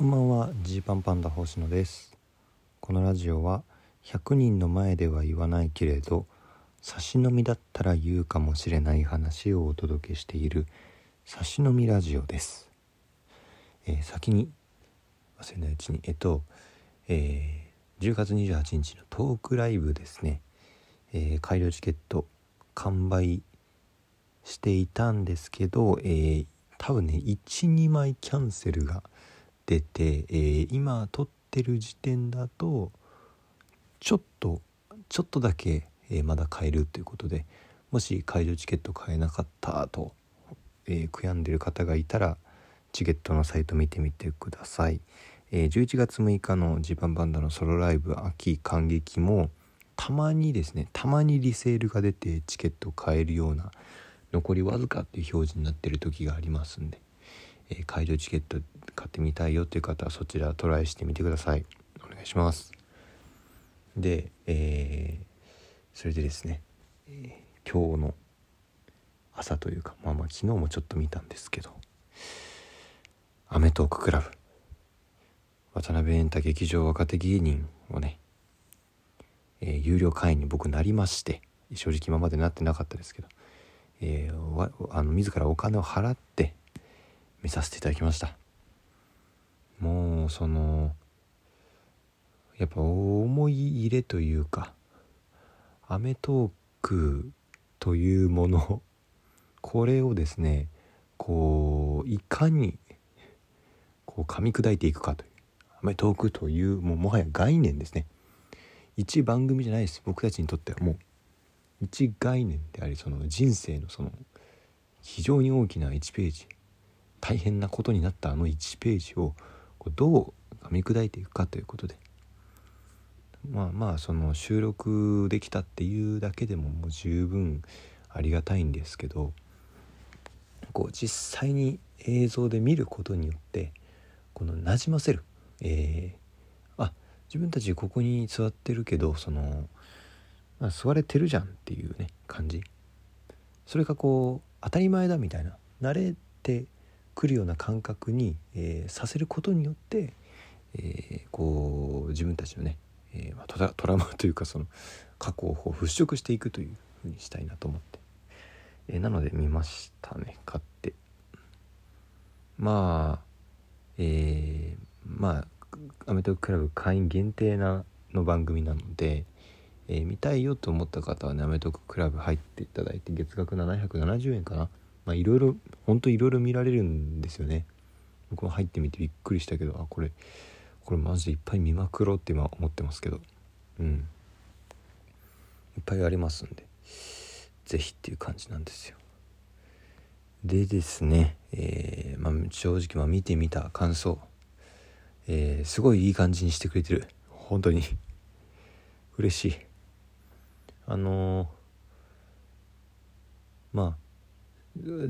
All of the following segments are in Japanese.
こんばんは。ジーパンパンダ星野です。このラジオは100人の前では言わないけれど差し飲みだったら言うかもしれない話をお届けしている差し飲みラジオです、えー、先に忘れないうちにえっと、えー、10月28日のトークライブですね、えー、改良チケット完売していたんですけど、えー、多分ね12枚キャンセルが出て、えー、今撮ってる時点だとちょっとちょっとだけ、えー、まだ買えるということでもし会場チケット買えなかったと、えー、悔やんでる方がいたらチケットのサイト見てみてください、えー、11月6日のジパンバンダのソロライブ秋感激もたまにですねたまにリセールが出てチケット買えるような残りわずかっていう表示になってる時がありますんで、えー、会場チケット買ってみたいよっていう方はそちらトライしてみてください。お願いします。で、えー、それでですね、えー、今日の朝というかまあまあ昨日もちょっと見たんですけど『アメトーーククラブ』渡辺エンタ劇場若手芸人をね、えー、有料会員に僕なりまして正直今までなってなかったですけどえー、あの自らお金を払って見させていただきました。もうそのやっぱ思い入れというか『アメトーク』というものこれをですねこういかにこう噛み砕いていくかという『アメトーク』というもうもはや概念ですね。一番組じゃないです。僕たちにとってはもう一概念でありその人生のその非常に大きな1ページ。大変なことになったあの1ページをどう噛み砕いていくかということで。まあまあその収録できたっていうだけでももう十分ありがたいんですけどこう実際に映像で見ることによってこのなじませる、えー、あ自分たちここに座ってるけどそのまあ、座れてるじゃんっていうね感じ。それがこう当たり前だみたいな慣れてくるような感覚に、えー、させることによって、えー、こう自分たちのね、えーま、トラトラウマというかその過去を払拭していくというふうにしたいなと思って、えー、なので見ましたね買って。まあえー、まあアメトーククラブ会員限定なの番組なので、えー、見たいよと思った方はねアメトーククラブ入っていただいて月額770円かなまあいろいろほんといろいろ見られるんですよね。僕も入ってみてびっくりしたけどあこれこれマジでいっぱい見まくろうって今思ってますけど。うん。いっぱいありますんで是非っていう感じなんですよ。でですね、えー、まあ、正直まあ見てみた感想、えー、すごいいい感じにしてくれてる。本当に。嬉しい。あのー、まあ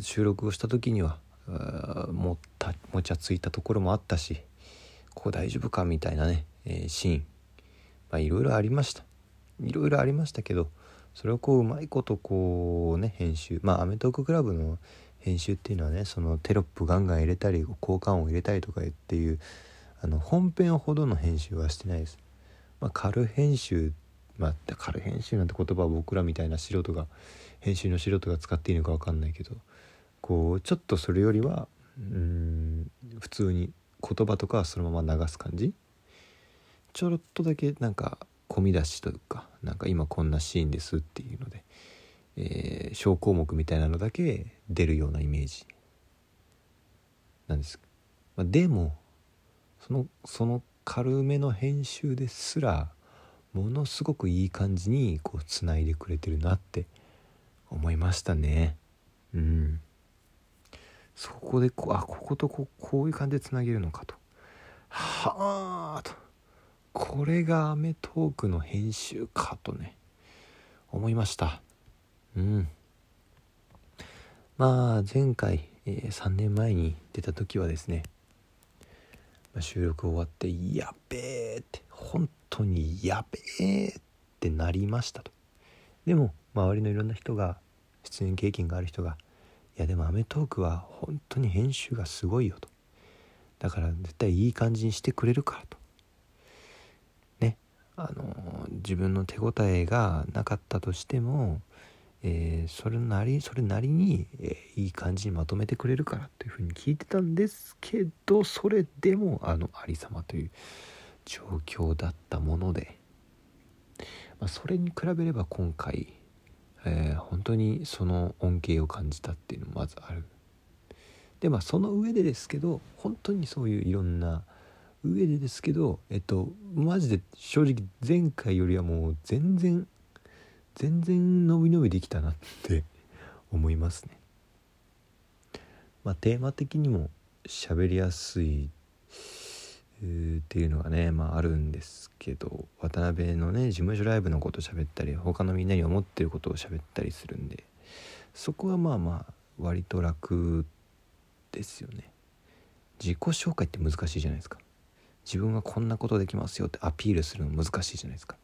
収録をした時にはもったもちゃついたところもあったしここ大丈夫かみたいなね、えー、シーンまあいろいろありましたいろいろありましたけどそれをこううまいことこうね編集まあ『アメトーーククラブ』の編集っていうのはねそのテロップガンガン入れたり交換音入れたりとかっていうあの本編ほどの編集はしてないです。まあ、軽編集まあ軽編集なんて言葉は僕らみたいな素人が編集の素人が使っていいのか分かんないけどこうちょっとそれよりはうん普通に言葉とかそのまま流す感じ？ちょろっとだけなんか込み出しというかなんか今こんなシーンですっていうので、えー、小項目みたいなのだけ出るようなイメージ。なんです、まあ、でもそのその軽めの編集ですらものすごくいい感じにこうつないでくれてるなって思いましたね。うん。そこでこうあこことこうこういう感じでつなげるのかと。はあと。これが『アメトーーク』の編集かとね思いました。うん。まあ前回、えー、3年前に出た時はですねま収録終わって「やっべえ」って本当にやべえってなりましたと。でも周りのいろんな人が出演経験がある人が「いやでも『アメトーーク』は本当に編集がすごいよ」と。だから絶対いい感じにしてくれるからと。ね。あの自分の手応えがなかったとしても、えー、それなりそれなりに、えー、いい感じにまとめてくれるからというふうに聞いてたんですけどそれでもあのありさまという状況だったもので、まあ、それに比べれば今回、えー、本当にその恩恵を感じたっていうのもまずある。でまあその上でですけど本当にそういういろんな上でですけどえっとマジで正直前回よりはもう全然全然伸び伸びできたなって 思いますね。まあテーマ的にも喋りやすいっていうのがねまああるんですけど渡辺のね事務所ライブのこと喋ったり他のみんなに思ってることを喋ったりするんでそこはまあまあ割と楽ですよね。自己紹介って難しいじゃないですか。自分はこんなことできますよってアピールするの難しいじゃないですか。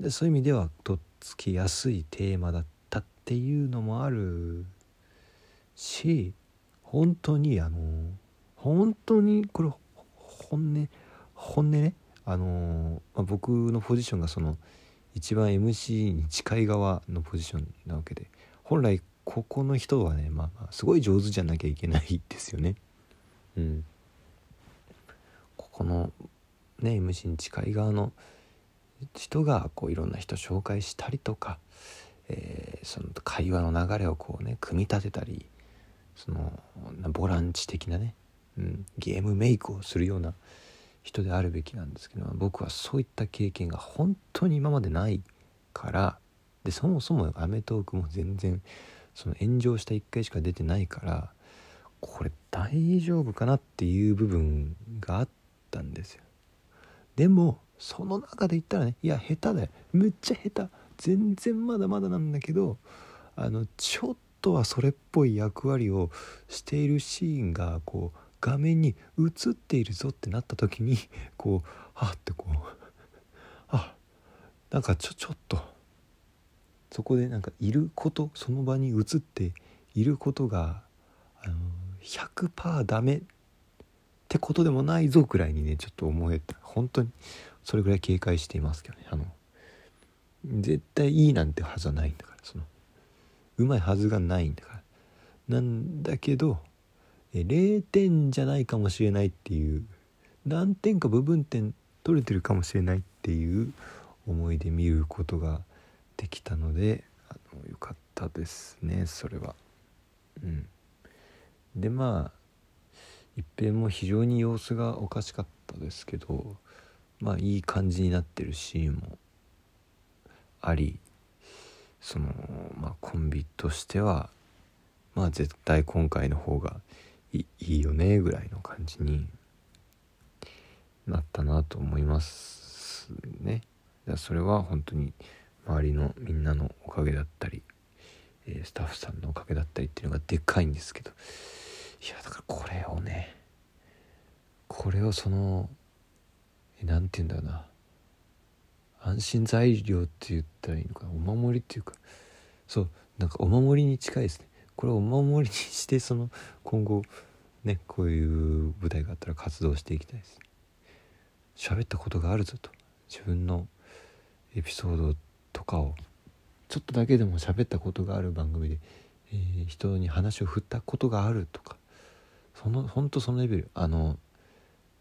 でそういう意味ではとっつきやすいテーマだったっていうのもあるし本当にあの本当にこれ本音本音ね。あの、まあ、僕のポジションがその一番 MC に近い側のポジションなわけで。本来ここの人はね、まあ、まあすごい上手じゃなきゃいけない ですよね。うん、ここのね MC に近い側の人がこういろんな人紹介したりとか、えー、その会話の流れをこうね組み立てたりそのボランチ的なね、ゲームメイクをするような人であるべきなんですけど僕はそういった経験が本当に今までないからでそもそも『アメトーーク』も全然その炎上した1回しか出てないからこれ大丈夫かなっていう部分があったんですよ。でもその中で言ったらねいや下手だよ。むっちゃ下手。全然まだまだなんだけどあのちょっとはそれっぽい役割をしているシーンがこう画面に映っているぞってなった時にこうあってこう あなんかちょちょっとそこでなんかいることその場に移っていることがあの100%ダメってことでもないぞくらいにねちょっと思えた本当にそれぐらい警戒していますけどね。あの絶対いいなんてはずはないんだからそのうまいはずがないんだから。なんだけど0点じゃないかもしれないっていう何点か部分点取れてるかもしれないっていう思いで見ることができたのであのよかったですねそれは。うん、でまあ一平も非常に様子がおかしかったですけどまあいい感じになってるシーンもありそのまあコンビとしてはまあ絶対今回の方がいいよねぐらいの感じになったなと思いますね。それは本当に周りのみんなのおかげだったり、え、スタッフさんのおかげだったりっていうのがでかいんですけどいやだからこれをねこれをその何て言うんだろうな。安心材料って言ったらいいのかな。お守りっていうかそうなんかお守りに近いですね。これをお守りにしてその今後ねこういう舞台があったら活動していきたいです。喋ったことがあるぞと。自分のエピソードとかをちょっとだけでも喋ったことがある番組で、えー、人に話を振ったことがあるとかその本当そのレベル。あの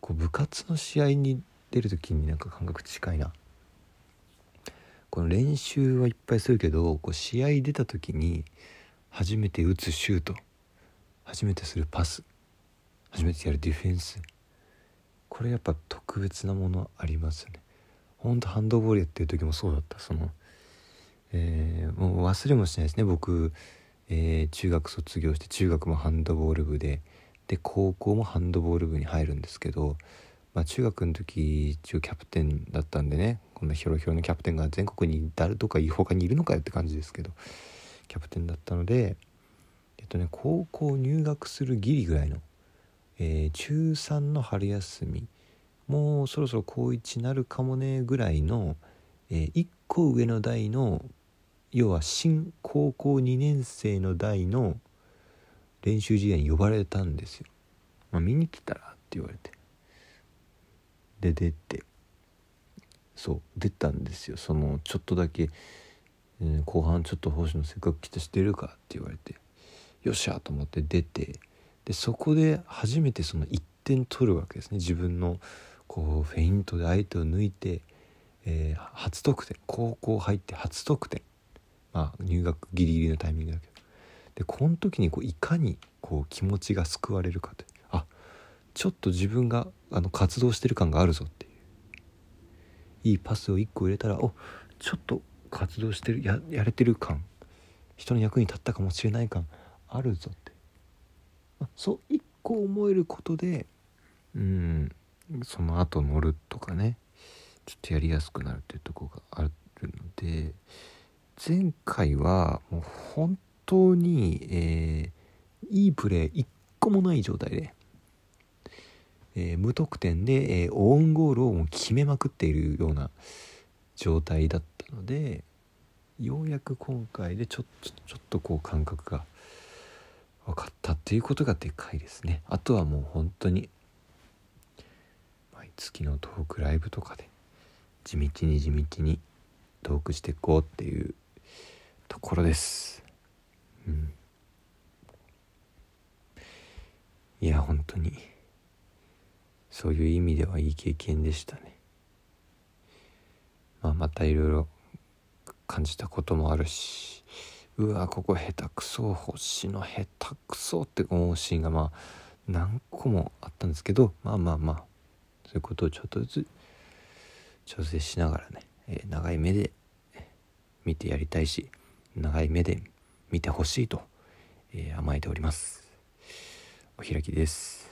こう部活の試合に出る時になんか感覚近いな。この練習はいっぱいするけどこう試合出た時に初めて打つシュート。初めてするパス。初めてやるディフェンス。これやっぱ特別なものありますよね。ほんとハンドボールやってる時もそうだった。そのえー、もう忘れもしないですね。僕、えー、中学卒業して中学もハンドボール部でで高校もハンドボール部に入るんですけど、まあ、中学の時一応キャプテンだったんでねこんなひょろひょろのキャプテンが全国に誰とか他にいるのかよって感じですけどキャプテンだったのでえっとね高校入学するギリぐらいの、えー、中3の春休みもうそろそろ高1なるかもねぐらいの、えー、1個上の代の要は新高校2年生の代の練習試合に呼ばれたんですよ。まあ、見に来たらって言われて。で出て。そう出たんですよ。そのちょっとだけ、えー、後半ちょっと星野せっかく来たしてるかって言われてよっしゃと思って出てでそこで初めてその1点取るわけですね。自分のこうフェイントで相手を抜いて、えー、初得点。高校入って初得点。まあ入学ギリギリのタイミングだけど。でこの時にこういかにこう気持ちが救われるかとあちょっと自分があの活動してる感があるぞっていう。いいパスを1個入れたらおちょっと活動してるややれてる感。人の役に立ったかもしれない感。あるぞって、そう1個思えることでうんその後乗るとかね。ちょっとやりやすくなるっていうとこがあるので前回はもう本当に、えー、いいプレー1個もない状態で、えー、無得点で、えー、オウンゴールをもう決めまくっているような状態だったのでようやく今回でちょちょちょっとこう感覚が分かったっていうことがでかいですね。あとはもう本当に毎月のトークライブとかで地道に地道にトークしていこうっていうところです。うん。いや本当にそういう意味ではいい経験でしたね。まあまたいろいろ感じたこともあるしうわここ下手くそ星の下手くそって思うシーンがまあ何個もあったんですけどまあまあまあそういうことをちょっとずつ調整しながらね、えー、長い目で見てやりたいし長い目で見てほしいと、えー、甘えております。お開きです。